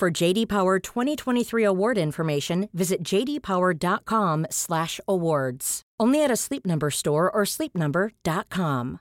For JD Power 2023 award information, visit jdpower.com/awards. Only at a Sleep Number store or sleepnumber.com.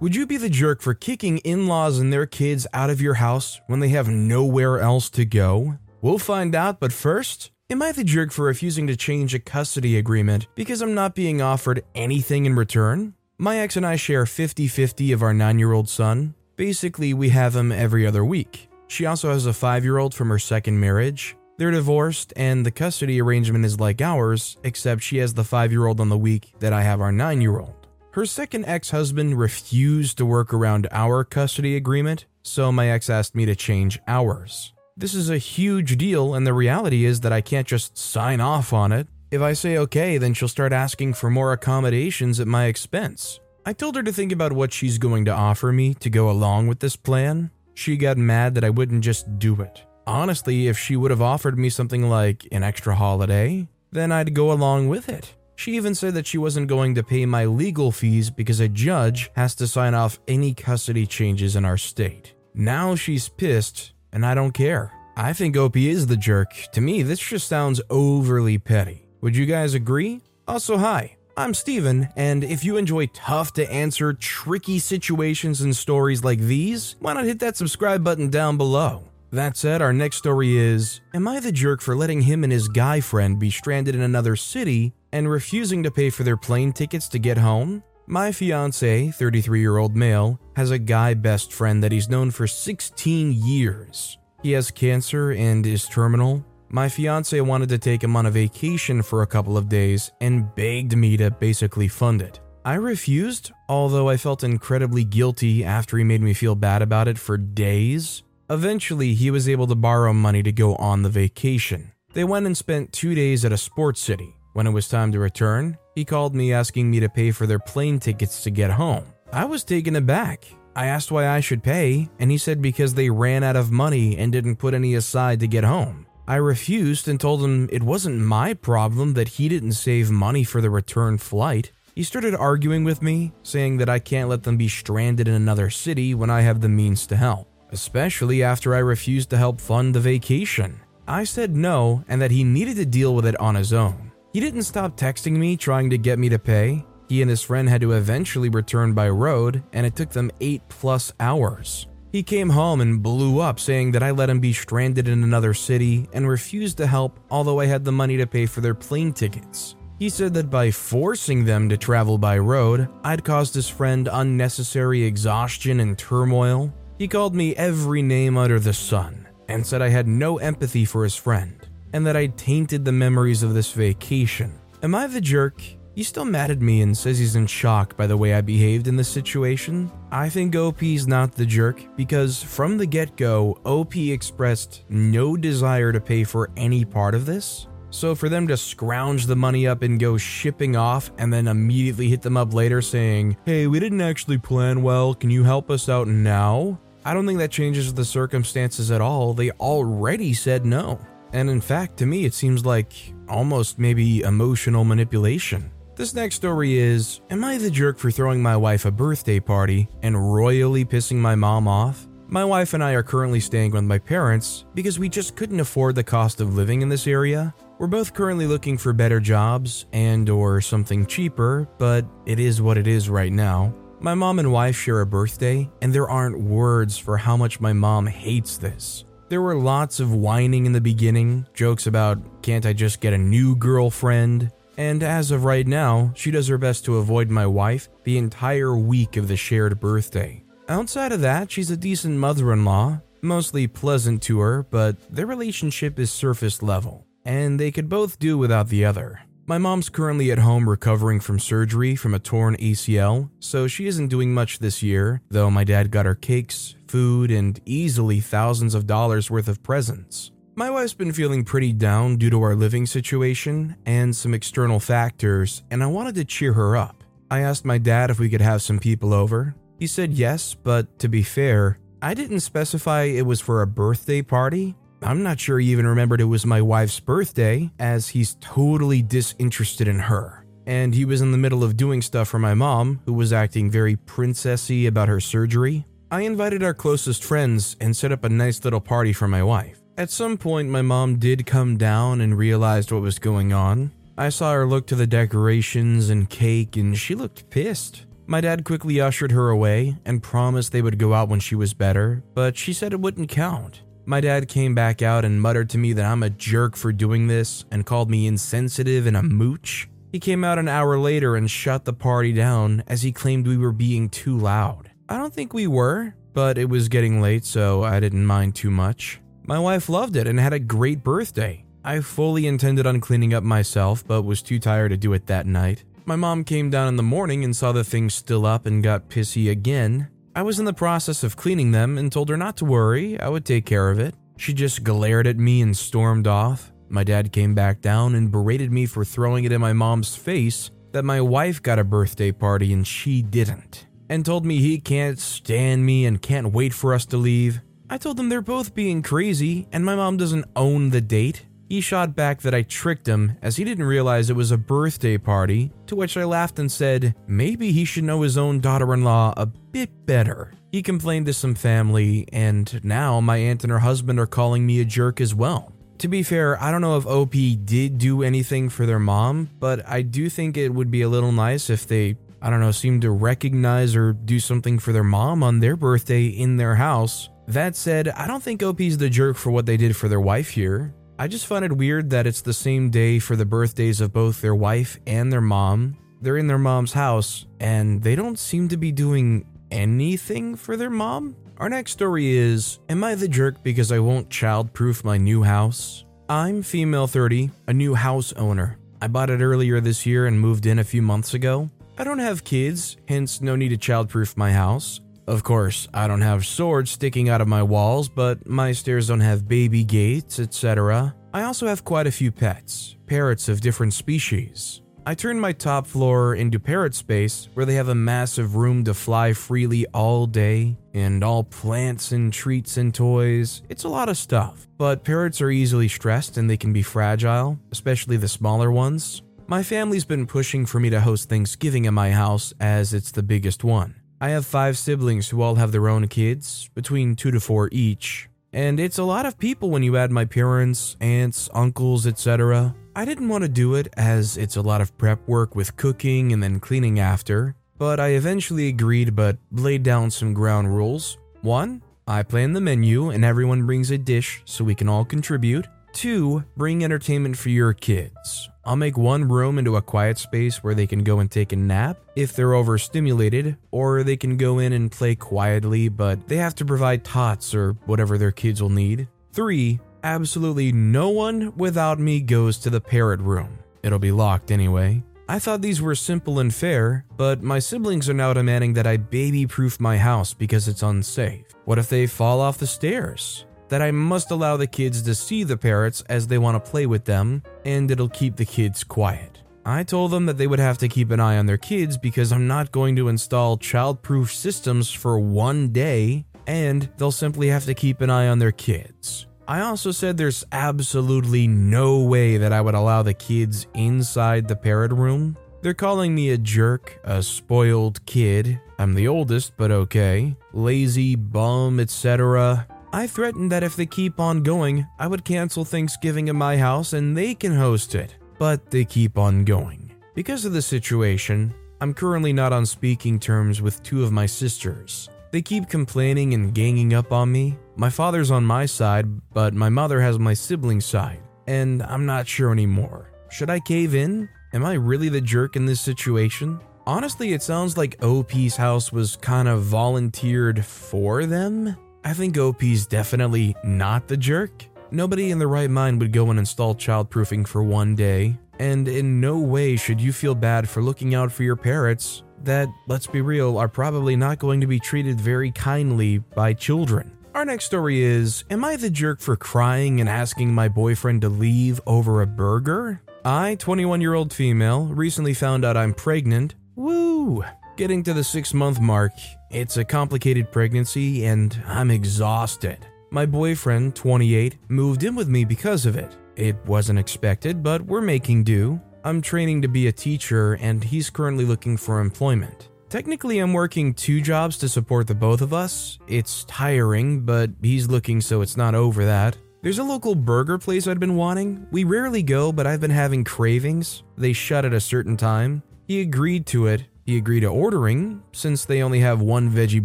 Would you be the jerk for kicking in laws and their kids out of your house when they have nowhere else to go? We'll find out, but first, am I the jerk for refusing to change a custody agreement because I'm not being offered anything in return? My ex and I share 50 50 of our nine year old son. Basically, we have him every other week. She also has a five year old from her second marriage. They're divorced, and the custody arrangement is like ours, except she has the five year old on the week that I have our nine year old. Her second ex husband refused to work around our custody agreement, so my ex asked me to change ours. This is a huge deal, and the reality is that I can't just sign off on it. If I say okay, then she'll start asking for more accommodations at my expense. I told her to think about what she's going to offer me to go along with this plan. She got mad that I wouldn't just do it. Honestly, if she would have offered me something like an extra holiday, then I'd go along with it. She even said that she wasn't going to pay my legal fees because a judge has to sign off any custody changes in our state. Now she's pissed and I don't care. I think OP is the jerk. To me, this just sounds overly petty. Would you guys agree? Also, hi, I'm Steven, and if you enjoy tough to answer, tricky situations and stories like these, why not hit that subscribe button down below? That said, our next story is Am I the jerk for letting him and his guy friend be stranded in another city and refusing to pay for their plane tickets to get home? My fiance, 33 year old male, has a guy best friend that he's known for 16 years. He has cancer and is terminal. My fiance wanted to take him on a vacation for a couple of days and begged me to basically fund it. I refused, although I felt incredibly guilty after he made me feel bad about it for days. Eventually, he was able to borrow money to go on the vacation. They went and spent two days at a sports city. When it was time to return, he called me asking me to pay for their plane tickets to get home. I was taken aback. I asked why I should pay, and he said because they ran out of money and didn't put any aside to get home. I refused and told him it wasn't my problem that he didn't save money for the return flight. He started arguing with me, saying that I can't let them be stranded in another city when I have the means to help, especially after I refused to help fund the vacation. I said no and that he needed to deal with it on his own. He didn't stop texting me trying to get me to pay. He and his friend had to eventually return by road, and it took them 8 plus hours. He came home and blew up, saying that I let him be stranded in another city and refused to help, although I had the money to pay for their plane tickets. He said that by forcing them to travel by road, I'd caused his friend unnecessary exhaustion and turmoil. He called me every name under the sun and said I had no empathy for his friend and that I'd tainted the memories of this vacation. Am I the jerk? He's still mad at me and says he's in shock by the way I behaved in this situation. I think OP's not the jerk because from the get go, OP expressed no desire to pay for any part of this. So for them to scrounge the money up and go shipping off and then immediately hit them up later saying, hey, we didn't actually plan well, can you help us out now? I don't think that changes the circumstances at all. They already said no. And in fact, to me, it seems like almost maybe emotional manipulation. This next story is Am I the jerk for throwing my wife a birthday party and royally pissing my mom off? My wife and I are currently staying with my parents because we just couldn't afford the cost of living in this area. We're both currently looking for better jobs and or something cheaper, but it is what it is right now. My mom and wife share a birthday, and there aren't words for how much my mom hates this. There were lots of whining in the beginning, jokes about, can't I just get a new girlfriend? And as of right now, she does her best to avoid my wife the entire week of the shared birthday. Outside of that, she's a decent mother in law, mostly pleasant to her, but their relationship is surface level, and they could both do without the other. My mom's currently at home recovering from surgery from a torn ACL, so she isn't doing much this year, though my dad got her cakes, food, and easily thousands of dollars worth of presents. My wife's been feeling pretty down due to our living situation and some external factors, and I wanted to cheer her up. I asked my dad if we could have some people over. He said yes, but to be fair, I didn't specify it was for a birthday party. I'm not sure he even remembered it was my wife's birthday, as he's totally disinterested in her. And he was in the middle of doing stuff for my mom, who was acting very princessy about her surgery. I invited our closest friends and set up a nice little party for my wife. At some point, my mom did come down and realized what was going on. I saw her look to the decorations and cake, and she looked pissed. My dad quickly ushered her away and promised they would go out when she was better, but she said it wouldn't count. My dad came back out and muttered to me that I'm a jerk for doing this and called me insensitive and a mooch. He came out an hour later and shut the party down as he claimed we were being too loud. I don't think we were, but it was getting late, so I didn't mind too much. My wife loved it and had a great birthday. I fully intended on cleaning up myself, but was too tired to do it that night. My mom came down in the morning and saw the things still up and got pissy again. I was in the process of cleaning them and told her not to worry, I would take care of it. She just glared at me and stormed off. My dad came back down and berated me for throwing it in my mom's face that my wife got a birthday party and she didn't, and told me he can't stand me and can't wait for us to leave. I told them they're both being crazy and my mom doesn't own the date. He shot back that I tricked him as he didn't realize it was a birthday party, to which I laughed and said maybe he should know his own daughter in law a bit better. He complained to some family, and now my aunt and her husband are calling me a jerk as well. To be fair, I don't know if OP did do anything for their mom, but I do think it would be a little nice if they, I don't know, seemed to recognize or do something for their mom on their birthday in their house. That said, I don't think OP's the jerk for what they did for their wife here. I just find it weird that it's the same day for the birthdays of both their wife and their mom. They're in their mom's house, and they don't seem to be doing anything for their mom. Our next story is Am I the jerk because I won't childproof my new house? I'm female 30, a new house owner. I bought it earlier this year and moved in a few months ago. I don't have kids, hence, no need to childproof my house. Of course, I don't have swords sticking out of my walls, but my stairs don't have baby gates, etc. I also have quite a few pets, parrots of different species. I turned my top floor into parrot space where they have a massive room to fly freely all day, and all plants and treats and toys. It's a lot of stuff, but parrots are easily stressed and they can be fragile, especially the smaller ones. My family's been pushing for me to host Thanksgiving at my house as it's the biggest one. I have five siblings who all have their own kids, between two to four each. And it's a lot of people when you add my parents, aunts, uncles, etc. I didn't want to do it as it's a lot of prep work with cooking and then cleaning after, but I eventually agreed but laid down some ground rules. One, I plan the menu and everyone brings a dish so we can all contribute. Two, bring entertainment for your kids. I'll make one room into a quiet space where they can go and take a nap if they're overstimulated, or they can go in and play quietly, but they have to provide tots or whatever their kids will need. Three, absolutely no one without me goes to the parrot room. It'll be locked anyway. I thought these were simple and fair, but my siblings are now demanding that I baby proof my house because it's unsafe. What if they fall off the stairs? That I must allow the kids to see the parrots as they want to play with them, and it'll keep the kids quiet. I told them that they would have to keep an eye on their kids because I'm not going to install childproof systems for one day, and they'll simply have to keep an eye on their kids. I also said there's absolutely no way that I would allow the kids inside the parrot room. They're calling me a jerk, a spoiled kid. I'm the oldest, but okay. Lazy, bum, etc. I threatened that if they keep on going, I would cancel Thanksgiving in my house and they can host it. But they keep on going. Because of the situation, I'm currently not on speaking terms with two of my sisters. They keep complaining and ganging up on me. My father's on my side, but my mother has my sibling's side, and I'm not sure anymore. Should I cave in? Am I really the jerk in this situation? Honestly, it sounds like OP's house was kind of volunteered for them. I think OP's definitely not the jerk. Nobody in the right mind would go and install childproofing for one day, and in no way should you feel bad for looking out for your parrots that, let's be real, are probably not going to be treated very kindly by children. Our next story is Am I the jerk for crying and asking my boyfriend to leave over a burger? I, 21 year old female, recently found out I'm pregnant. Woo! Getting to the six month mark, it's a complicated pregnancy and I'm exhausted. My boyfriend, 28, moved in with me because of it. It wasn't expected, but we're making do. I'm training to be a teacher and he's currently looking for employment. Technically, I'm working two jobs to support the both of us. It's tiring, but he's looking so it's not over that. There's a local burger place I'd been wanting. We rarely go, but I've been having cravings. They shut at a certain time. He agreed to it. He agreed to ordering, since they only have one veggie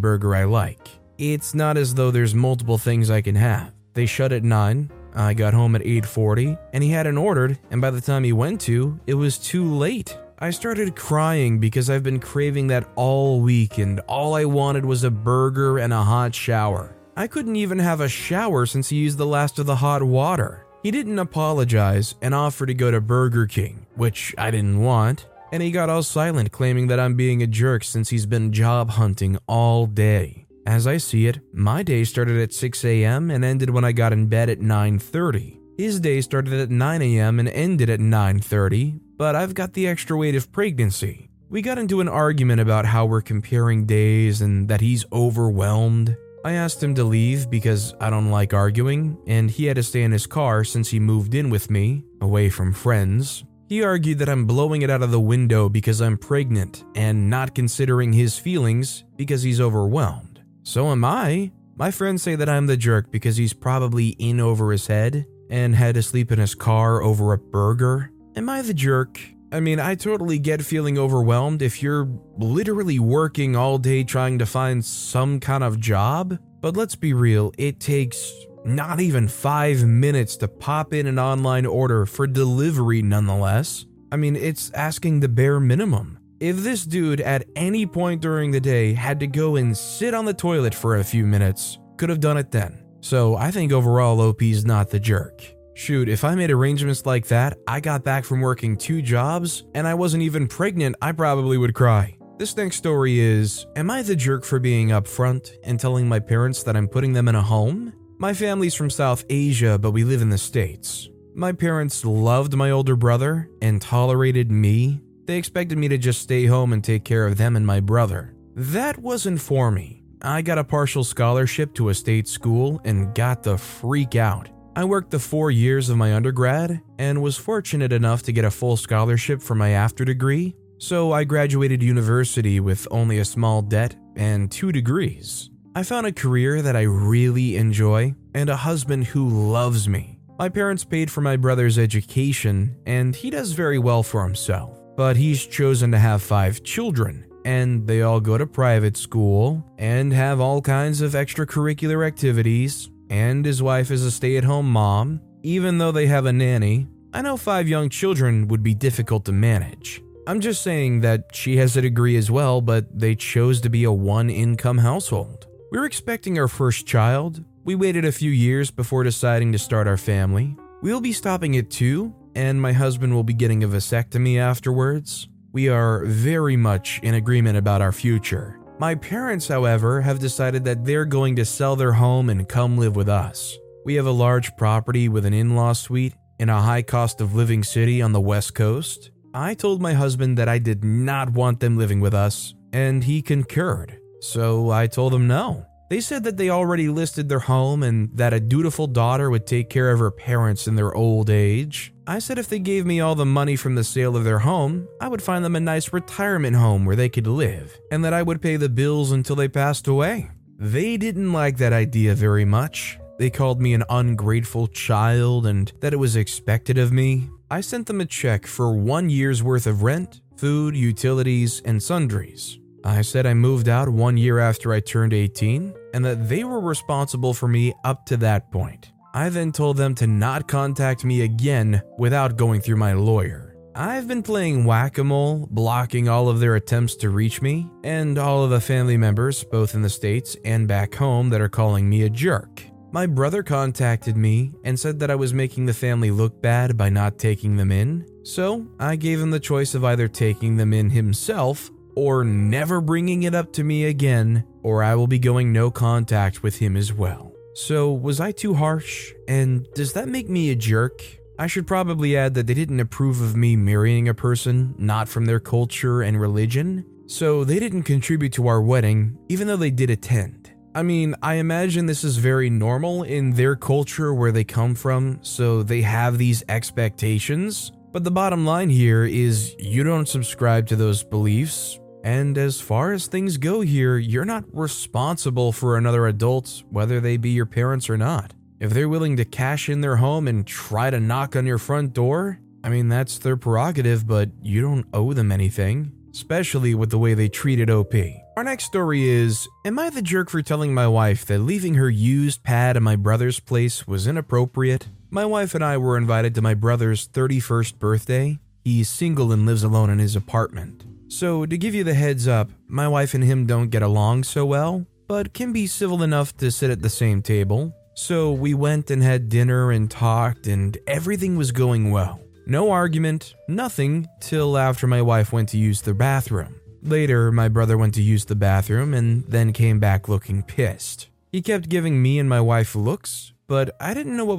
burger I like. It's not as though there's multiple things I can have. They shut at 9. I got home at 8:40 and he hadn't ordered, and by the time he went to, it was too late. I started crying because I've been craving that all week and all I wanted was a burger and a hot shower. I couldn't even have a shower since he used the last of the hot water. He didn't apologize and offered to go to Burger King, which I didn't want, and he got all silent claiming that I'm being a jerk since he's been job hunting all day. As I see it, my day started at 6 a.m. and ended when I got in bed at 9:30. His day started at 9 a.m. and ended at 9:30, but I've got the extra weight of pregnancy. We got into an argument about how we're comparing days and that he's overwhelmed. I asked him to leave because I don't like arguing, and he had to stay in his car since he moved in with me, away from friends. He argued that I'm blowing it out of the window because I'm pregnant and not considering his feelings because he's overwhelmed. So am I. My friends say that I'm the jerk because he's probably in over his head and had to sleep in his car over a burger. Am I the jerk? I mean, I totally get feeling overwhelmed if you're literally working all day trying to find some kind of job. But let's be real, it takes not even five minutes to pop in an online order for delivery, nonetheless. I mean, it's asking the bare minimum. If this dude at any point during the day had to go and sit on the toilet for a few minutes, could have done it then. So I think overall OP's not the jerk. Shoot, if I made arrangements like that, I got back from working two jobs, and I wasn't even pregnant, I probably would cry. This next story is Am I the jerk for being upfront and telling my parents that I'm putting them in a home? My family's from South Asia, but we live in the States. My parents loved my older brother and tolerated me. They expected me to just stay home and take care of them and my brother. That wasn't for me. I got a partial scholarship to a state school and got the freak out. I worked the four years of my undergrad and was fortunate enough to get a full scholarship for my after degree, so I graduated university with only a small debt and two degrees. I found a career that I really enjoy and a husband who loves me. My parents paid for my brother's education, and he does very well for himself. But he's chosen to have five children, and they all go to private school and have all kinds of extracurricular activities, and his wife is a stay at home mom, even though they have a nanny. I know five young children would be difficult to manage. I'm just saying that she has a degree as well, but they chose to be a one income household. We were expecting our first child. We waited a few years before deciding to start our family. We'll be stopping at two, and my husband will be getting a vasectomy afterwards. We are very much in agreement about our future. My parents, however, have decided that they're going to sell their home and come live with us. We have a large property with an in law suite in a high cost of living city on the West Coast. I told my husband that I did not want them living with us, and he concurred. So I told them no. They said that they already listed their home and that a dutiful daughter would take care of her parents in their old age. I said if they gave me all the money from the sale of their home, I would find them a nice retirement home where they could live, and that I would pay the bills until they passed away. They didn't like that idea very much. They called me an ungrateful child and that it was expected of me. I sent them a check for one year's worth of rent, food, utilities, and sundries. I said I moved out one year after I turned 18 and that they were responsible for me up to that point. I then told them to not contact me again without going through my lawyer. I've been playing whack a mole, blocking all of their attempts to reach me, and all of the family members, both in the States and back home, that are calling me a jerk. My brother contacted me and said that I was making the family look bad by not taking them in, so I gave him the choice of either taking them in himself or never bringing it up to me again, or I will be going no contact with him as well. So, was I too harsh? And does that make me a jerk? I should probably add that they didn't approve of me marrying a person not from their culture and religion, so they didn't contribute to our wedding, even though they did attend. I mean, I imagine this is very normal in their culture where they come from, so they have these expectations. But the bottom line here is you don't subscribe to those beliefs, and as far as things go here, you're not responsible for another adult, whether they be your parents or not. If they're willing to cash in their home and try to knock on your front door, I mean, that's their prerogative, but you don't owe them anything especially with the way they treated OP. Our next story is Am I the jerk for telling my wife that leaving her used pad at my brother's place was inappropriate? My wife and I were invited to my brother's 31st birthday. He's single and lives alone in his apartment. So, to give you the heads up, my wife and him don't get along so well, but can be civil enough to sit at the same table. So, we went and had dinner and talked, and everything was going well. No argument, nothing, till after my wife went to use the bathroom. Later, my brother went to use the bathroom and then came back looking pissed. He kept giving me and my wife looks, but I didn't know what.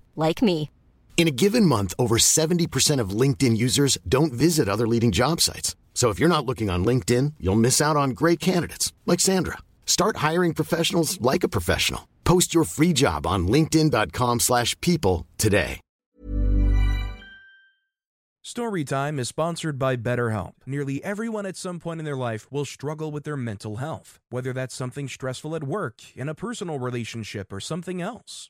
like me. In a given month, over 70% of LinkedIn users don't visit other leading job sites. So if you're not looking on LinkedIn, you'll miss out on great candidates like Sandra. Start hiring professionals like a professional. Post your free job on linkedin.com/people today. Storytime is sponsored by BetterHelp. Nearly everyone at some point in their life will struggle with their mental health, whether that's something stressful at work, in a personal relationship, or something else.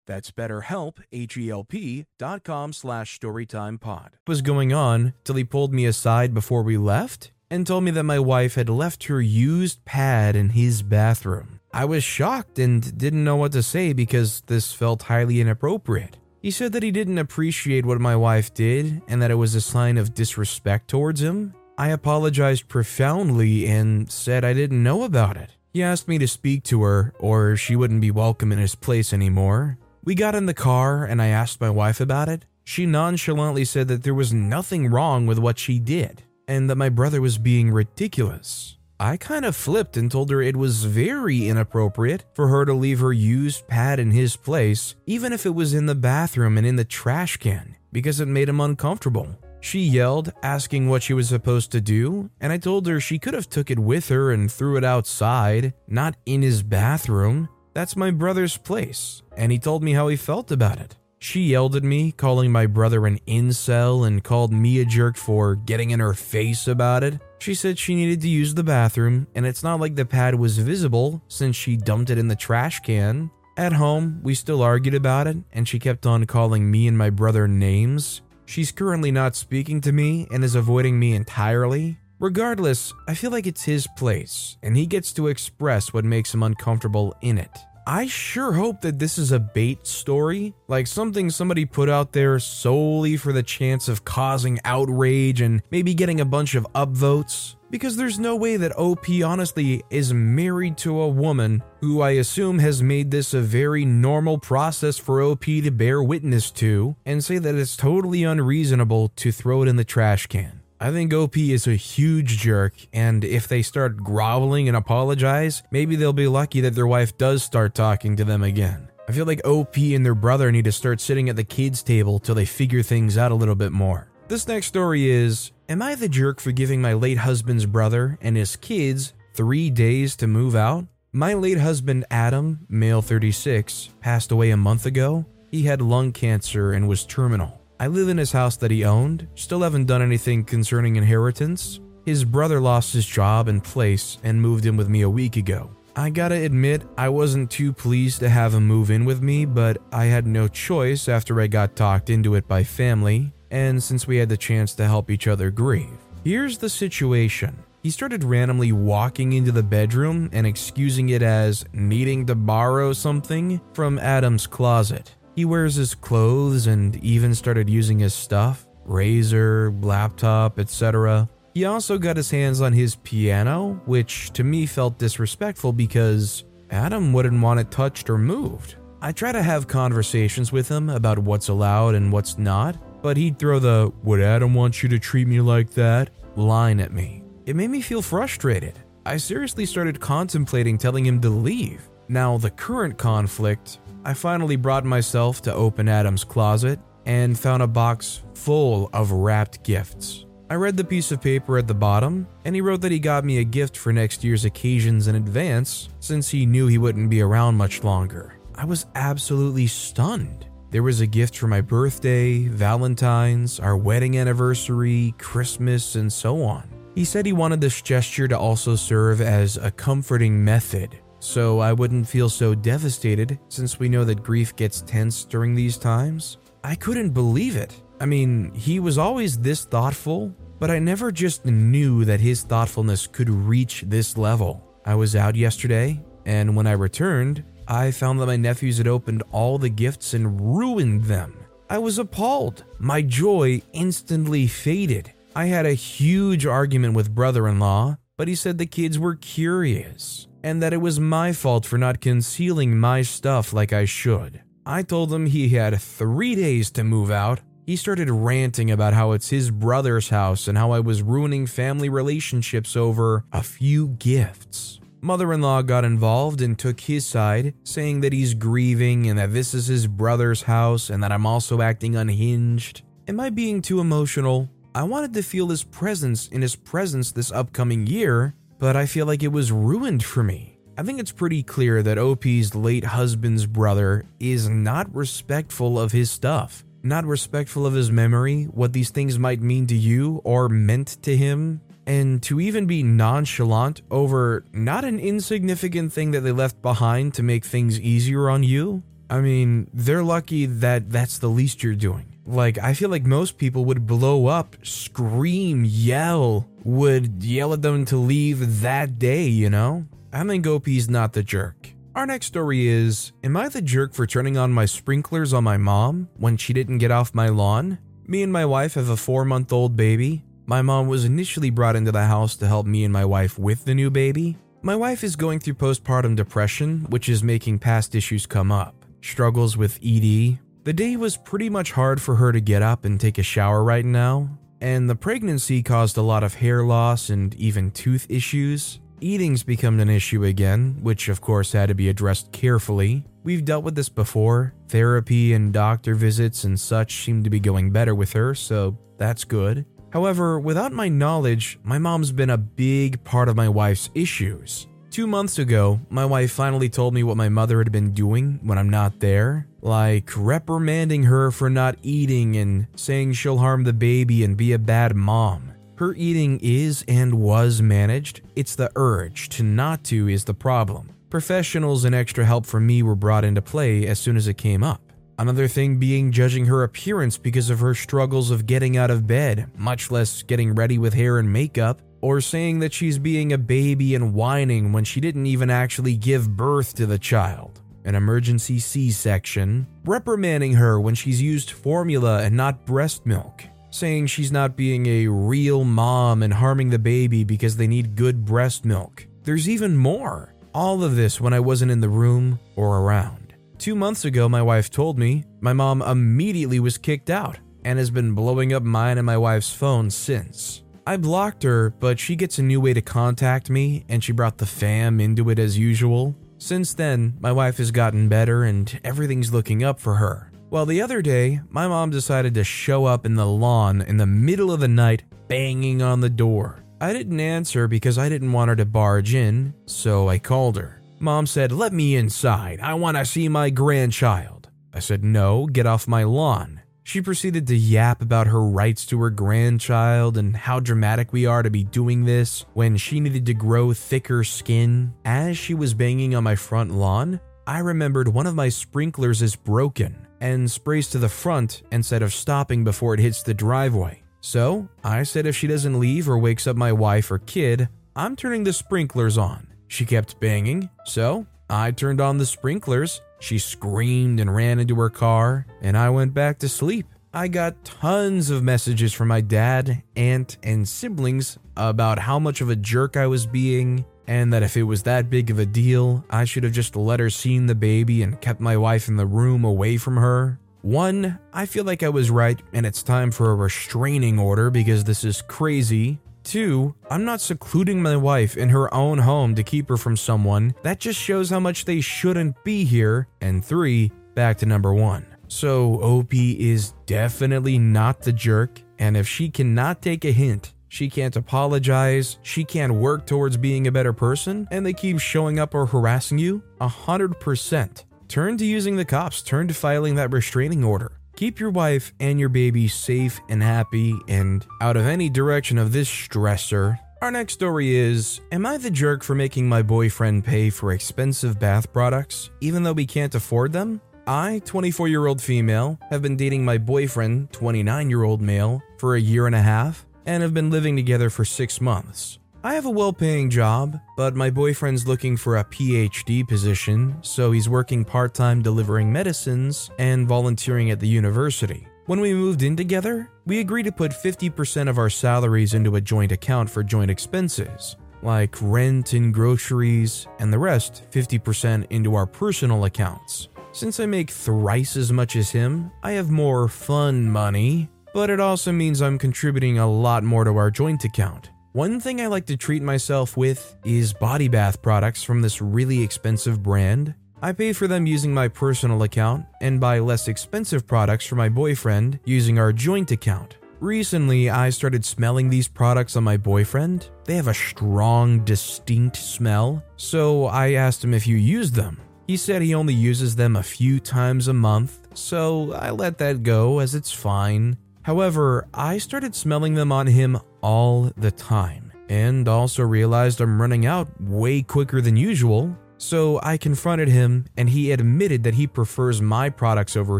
That's betterhelp, H-E-L-P dot com slash storytimepod. Was going on till he pulled me aside before we left and told me that my wife had left her used pad in his bathroom. I was shocked and didn't know what to say because this felt highly inappropriate. He said that he didn't appreciate what my wife did and that it was a sign of disrespect towards him. I apologized profoundly and said I didn't know about it. He asked me to speak to her or she wouldn't be welcome in his place anymore. We got in the car and I asked my wife about it. She nonchalantly said that there was nothing wrong with what she did and that my brother was being ridiculous. I kind of flipped and told her it was very inappropriate for her to leave her used pad in his place, even if it was in the bathroom and in the trash can, because it made him uncomfortable. She yelled, asking what she was supposed to do, and I told her she could have took it with her and threw it outside, not in his bathroom. That's my brother's place, and he told me how he felt about it. She yelled at me, calling my brother an incel, and called me a jerk for getting in her face about it. She said she needed to use the bathroom, and it's not like the pad was visible since she dumped it in the trash can. At home, we still argued about it, and she kept on calling me and my brother names. She's currently not speaking to me and is avoiding me entirely. Regardless, I feel like it's his place, and he gets to express what makes him uncomfortable in it. I sure hope that this is a bait story, like something somebody put out there solely for the chance of causing outrage and maybe getting a bunch of upvotes. Because there's no way that OP honestly is married to a woman who I assume has made this a very normal process for OP to bear witness to and say that it's totally unreasonable to throw it in the trash can. I think OP is a huge jerk, and if they start groveling and apologize, maybe they'll be lucky that their wife does start talking to them again. I feel like OP and their brother need to start sitting at the kids' table till they figure things out a little bit more. This next story is Am I the jerk for giving my late husband's brother and his kids three days to move out? My late husband, Adam, male 36, passed away a month ago. He had lung cancer and was terminal. I live in his house that he owned, still haven't done anything concerning inheritance. His brother lost his job and place and moved in with me a week ago. I gotta admit, I wasn't too pleased to have him move in with me, but I had no choice after I got talked into it by family, and since we had the chance to help each other grieve. Here's the situation he started randomly walking into the bedroom and excusing it as needing to borrow something from Adam's closet. He wears his clothes and even started using his stuff razor, laptop, etc. He also got his hands on his piano, which to me felt disrespectful because Adam wouldn't want it touched or moved. I try to have conversations with him about what's allowed and what's not, but he'd throw the would Adam want you to treat me like that line at me. It made me feel frustrated. I seriously started contemplating telling him to leave. Now, the current conflict, I finally brought myself to open Adam's closet and found a box full of wrapped gifts. I read the piece of paper at the bottom, and he wrote that he got me a gift for next year's occasions in advance since he knew he wouldn't be around much longer. I was absolutely stunned. There was a gift for my birthday, Valentine's, our wedding anniversary, Christmas, and so on. He said he wanted this gesture to also serve as a comforting method, so I wouldn't feel so devastated since we know that grief gets tense during these times. I couldn't believe it. I mean, he was always this thoughtful, but I never just knew that his thoughtfulness could reach this level. I was out yesterday, and when I returned, I found that my nephews had opened all the gifts and ruined them. I was appalled. My joy instantly faded. I had a huge argument with brother in law, but he said the kids were curious and that it was my fault for not concealing my stuff like I should. I told him he had three days to move out, he started ranting about how it's his brother's house and how I was ruining family relationships over a few gifts. Mother in law got involved and took his side, saying that he's grieving and that this is his brother's house and that I'm also acting unhinged. Am I being too emotional? I wanted to feel his presence in his presence this upcoming year, but I feel like it was ruined for me. I think it's pretty clear that OP's late husband's brother is not respectful of his stuff not respectful of his memory, what these things might mean to you or meant to him, and to even be nonchalant over not an insignificant thing that they left behind to make things easier on you. I mean, they're lucky that that's the least you're doing. Like, I feel like most people would blow up, scream, yell, would yell at them to leave that day, you know? I think OP's not the jerk. Our next story is Am I the jerk for turning on my sprinklers on my mom when she didn't get off my lawn? Me and my wife have a four month old baby. My mom was initially brought into the house to help me and my wife with the new baby. My wife is going through postpartum depression, which is making past issues come up. Struggles with ED. The day was pretty much hard for her to get up and take a shower right now, and the pregnancy caused a lot of hair loss and even tooth issues. Eating's become an issue again, which of course had to be addressed carefully. We've dealt with this before. Therapy and doctor visits and such seem to be going better with her, so that's good. However, without my knowledge, my mom's been a big part of my wife's issues. Two months ago, my wife finally told me what my mother had been doing when I'm not there, like reprimanding her for not eating and saying she'll harm the baby and be a bad mom. Her eating is and was managed. It's the urge to not to is the problem. Professionals and extra help from me were brought into play as soon as it came up. Another thing being judging her appearance because of her struggles of getting out of bed, much less getting ready with hair and makeup, or saying that she's being a baby and whining when she didn't even actually give birth to the child. An emergency C section, reprimanding her when she's used formula and not breast milk, saying she's not being a real mom and harming the baby because they need good breast milk. There's even more. All of this when I wasn't in the room or around. Two months ago, my wife told me my mom immediately was kicked out and has been blowing up mine and my wife's phone since. I blocked her, but she gets a new way to contact me, and she brought the fam into it as usual. Since then, my wife has gotten better and everything's looking up for her. Well, the other day, my mom decided to show up in the lawn in the middle of the night, banging on the door. I didn't answer because I didn't want her to barge in, so I called her. Mom said, Let me inside. I want to see my grandchild. I said, No, get off my lawn. She proceeded to yap about her rights to her grandchild and how dramatic we are to be doing this when she needed to grow thicker skin. As she was banging on my front lawn, I remembered one of my sprinklers is broken and sprays to the front instead of stopping before it hits the driveway. So I said if she doesn't leave or wakes up my wife or kid, I'm turning the sprinklers on. She kept banging, so I turned on the sprinklers she screamed and ran into her car, and I went back to sleep. I got tons of messages from my dad, aunt, and siblings about how much of a jerk I was being, and that if it was that big of a deal, I should have just let her see the baby and kept my wife in the room away from her. One, I feel like I was right, and it's time for a restraining order because this is crazy. Two, I'm not secluding my wife in her own home to keep her from someone. That just shows how much they shouldn't be here. And three, back to number one. So, OP is definitely not the jerk, and if she cannot take a hint, she can't apologize, she can't work towards being a better person, and they keep showing up or harassing you, 100%. Turn to using the cops, turn to filing that restraining order. Keep your wife and your baby safe and happy and out of any direction of this stressor. Our next story is Am I the jerk for making my boyfriend pay for expensive bath products even though we can't afford them? I, 24 year old female, have been dating my boyfriend, 29 year old male, for a year and a half and have been living together for six months. I have a well paying job, but my boyfriend's looking for a PhD position, so he's working part time delivering medicines and volunteering at the university. When we moved in together, we agreed to put 50% of our salaries into a joint account for joint expenses, like rent and groceries, and the rest 50% into our personal accounts. Since I make thrice as much as him, I have more fun money, but it also means I'm contributing a lot more to our joint account. One thing I like to treat myself with is body bath products from this really expensive brand. I pay for them using my personal account and buy less expensive products for my boyfriend using our joint account. Recently, I started smelling these products on my boyfriend. They have a strong, distinct smell, so I asked him if you use them. He said he only uses them a few times a month, so I let that go as it's fine. However, I started smelling them on him all the time, and also realized I'm running out way quicker than usual. So I confronted him, and he admitted that he prefers my products over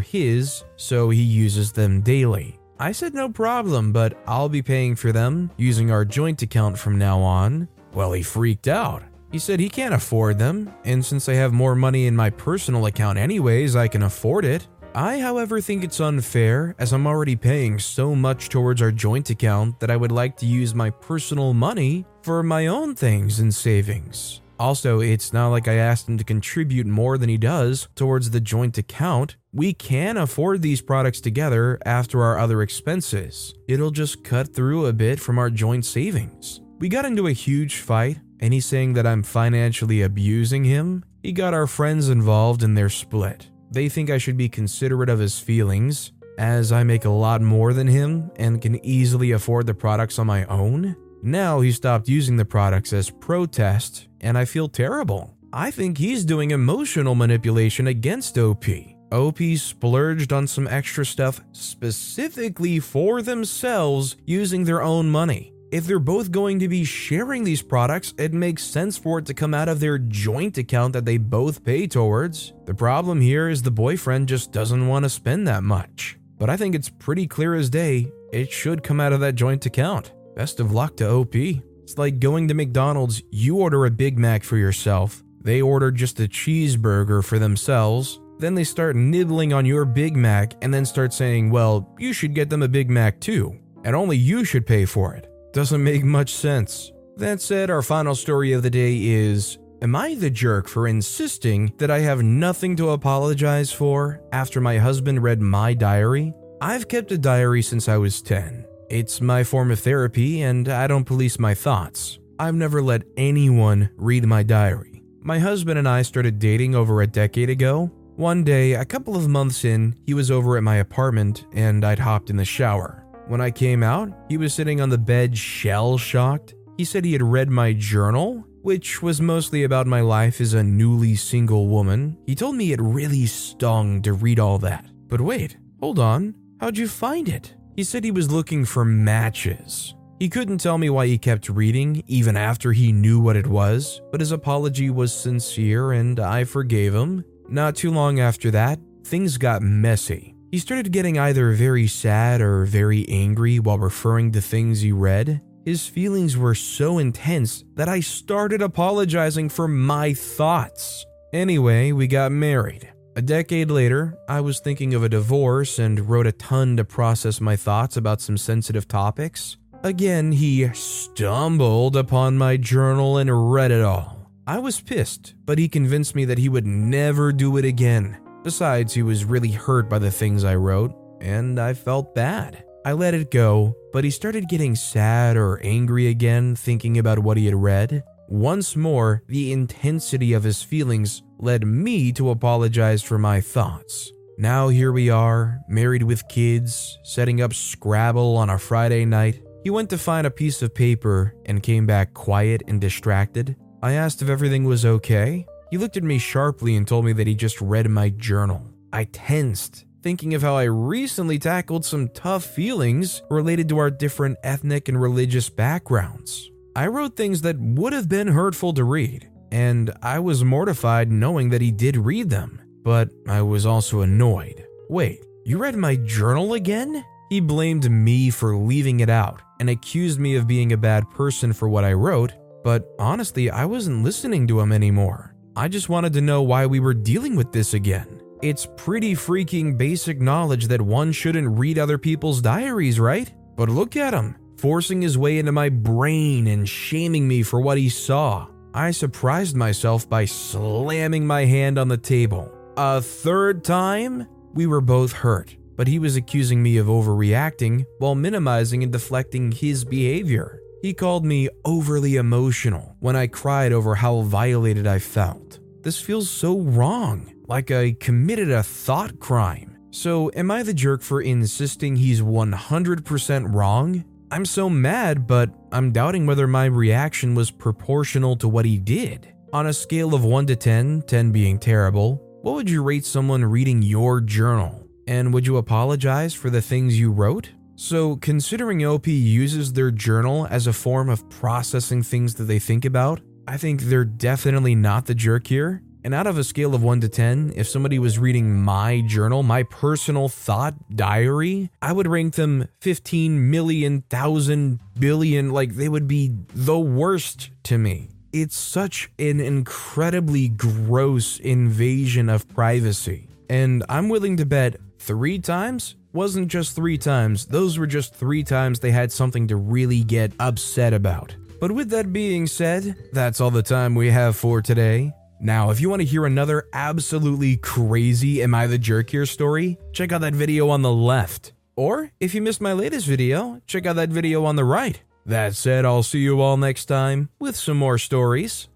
his, so he uses them daily. I said no problem, but I'll be paying for them using our joint account from now on. Well, he freaked out. He said he can't afford them, and since I have more money in my personal account anyways, I can afford it. I, however, think it's unfair as I'm already paying so much towards our joint account that I would like to use my personal money for my own things and savings. Also, it's not like I asked him to contribute more than he does towards the joint account. We can afford these products together after our other expenses. It'll just cut through a bit from our joint savings. We got into a huge fight, and he's saying that I'm financially abusing him. He got our friends involved in their split. They think I should be considerate of his feelings, as I make a lot more than him and can easily afford the products on my own. Now he stopped using the products as protest, and I feel terrible. I think he's doing emotional manipulation against OP. OP splurged on some extra stuff specifically for themselves using their own money. If they're both going to be sharing these products, it makes sense for it to come out of their joint account that they both pay towards. The problem here is the boyfriend just doesn't want to spend that much. But I think it's pretty clear as day, it should come out of that joint account. Best of luck to OP. It's like going to McDonald's, you order a Big Mac for yourself, they order just a cheeseburger for themselves, then they start nibbling on your Big Mac and then start saying, well, you should get them a Big Mac too, and only you should pay for it. Doesn't make much sense. That said, our final story of the day is Am I the jerk for insisting that I have nothing to apologize for after my husband read my diary? I've kept a diary since I was 10, It's my form of therapy, and I don't police my thoughts. I've never let anyone read my diary. My husband and I started dating over a decade ago. One day, a couple of months in, he was over at my apartment and I'd hopped in the shower. When I came out, he was sitting on the bed, shell shocked. He said he had read my journal, which was mostly about my life as a newly single woman. He told me it really stung to read all that. But wait, hold on, how'd you find it? He said he was looking for matches. He couldn't tell me why he kept reading, even after he knew what it was, but his apology was sincere and I forgave him. Not too long after that, things got messy. He started getting either very sad or very angry while referring to things he read. His feelings were so intense that I started apologizing for my thoughts. Anyway, we got married. A decade later, I was thinking of a divorce and wrote a ton to process my thoughts about some sensitive topics. Again, he stumbled upon my journal and read it all. I was pissed, but he convinced me that he would never do it again. Besides, he was really hurt by the things I wrote, and I felt bad. I let it go, but he started getting sad or angry again thinking about what he had read. Once more, the intensity of his feelings led me to apologize for my thoughts. Now here we are, married with kids, setting up Scrabble on a Friday night. He went to find a piece of paper and came back quiet and distracted. I asked if everything was okay. He looked at me sharply and told me that he just read my journal. I tensed, thinking of how I recently tackled some tough feelings related to our different ethnic and religious backgrounds. I wrote things that would have been hurtful to read, and I was mortified knowing that he did read them, but I was also annoyed. Wait, you read my journal again? He blamed me for leaving it out and accused me of being a bad person for what I wrote, but honestly, I wasn't listening to him anymore. I just wanted to know why we were dealing with this again. It's pretty freaking basic knowledge that one shouldn't read other people's diaries, right? But look at him forcing his way into my brain and shaming me for what he saw. I surprised myself by slamming my hand on the table. A third time? We were both hurt, but he was accusing me of overreacting while minimizing and deflecting his behavior. He called me overly emotional when I cried over how violated I felt. This feels so wrong, like I committed a thought crime. So, am I the jerk for insisting he's 100% wrong? I'm so mad, but I'm doubting whether my reaction was proportional to what he did. On a scale of 1 to 10, 10 being terrible, what would you rate someone reading your journal? And would you apologize for the things you wrote? So, considering OP uses their journal as a form of processing things that they think about, I think they're definitely not the jerk here. And out of a scale of 1 to 10, if somebody was reading my journal, my personal thought diary, I would rank them 15 million, thousand, billion, like they would be the worst to me. It's such an incredibly gross invasion of privacy. And I'm willing to bet three times wasn't just three times, those were just three times they had something to really get upset about. But with that being said, that's all the time we have for today. Now, if you want to hear another absolutely crazy Am I the Jerk here story, check out that video on the left. Or if you missed my latest video, check out that video on the right. That said, I'll see you all next time with some more stories.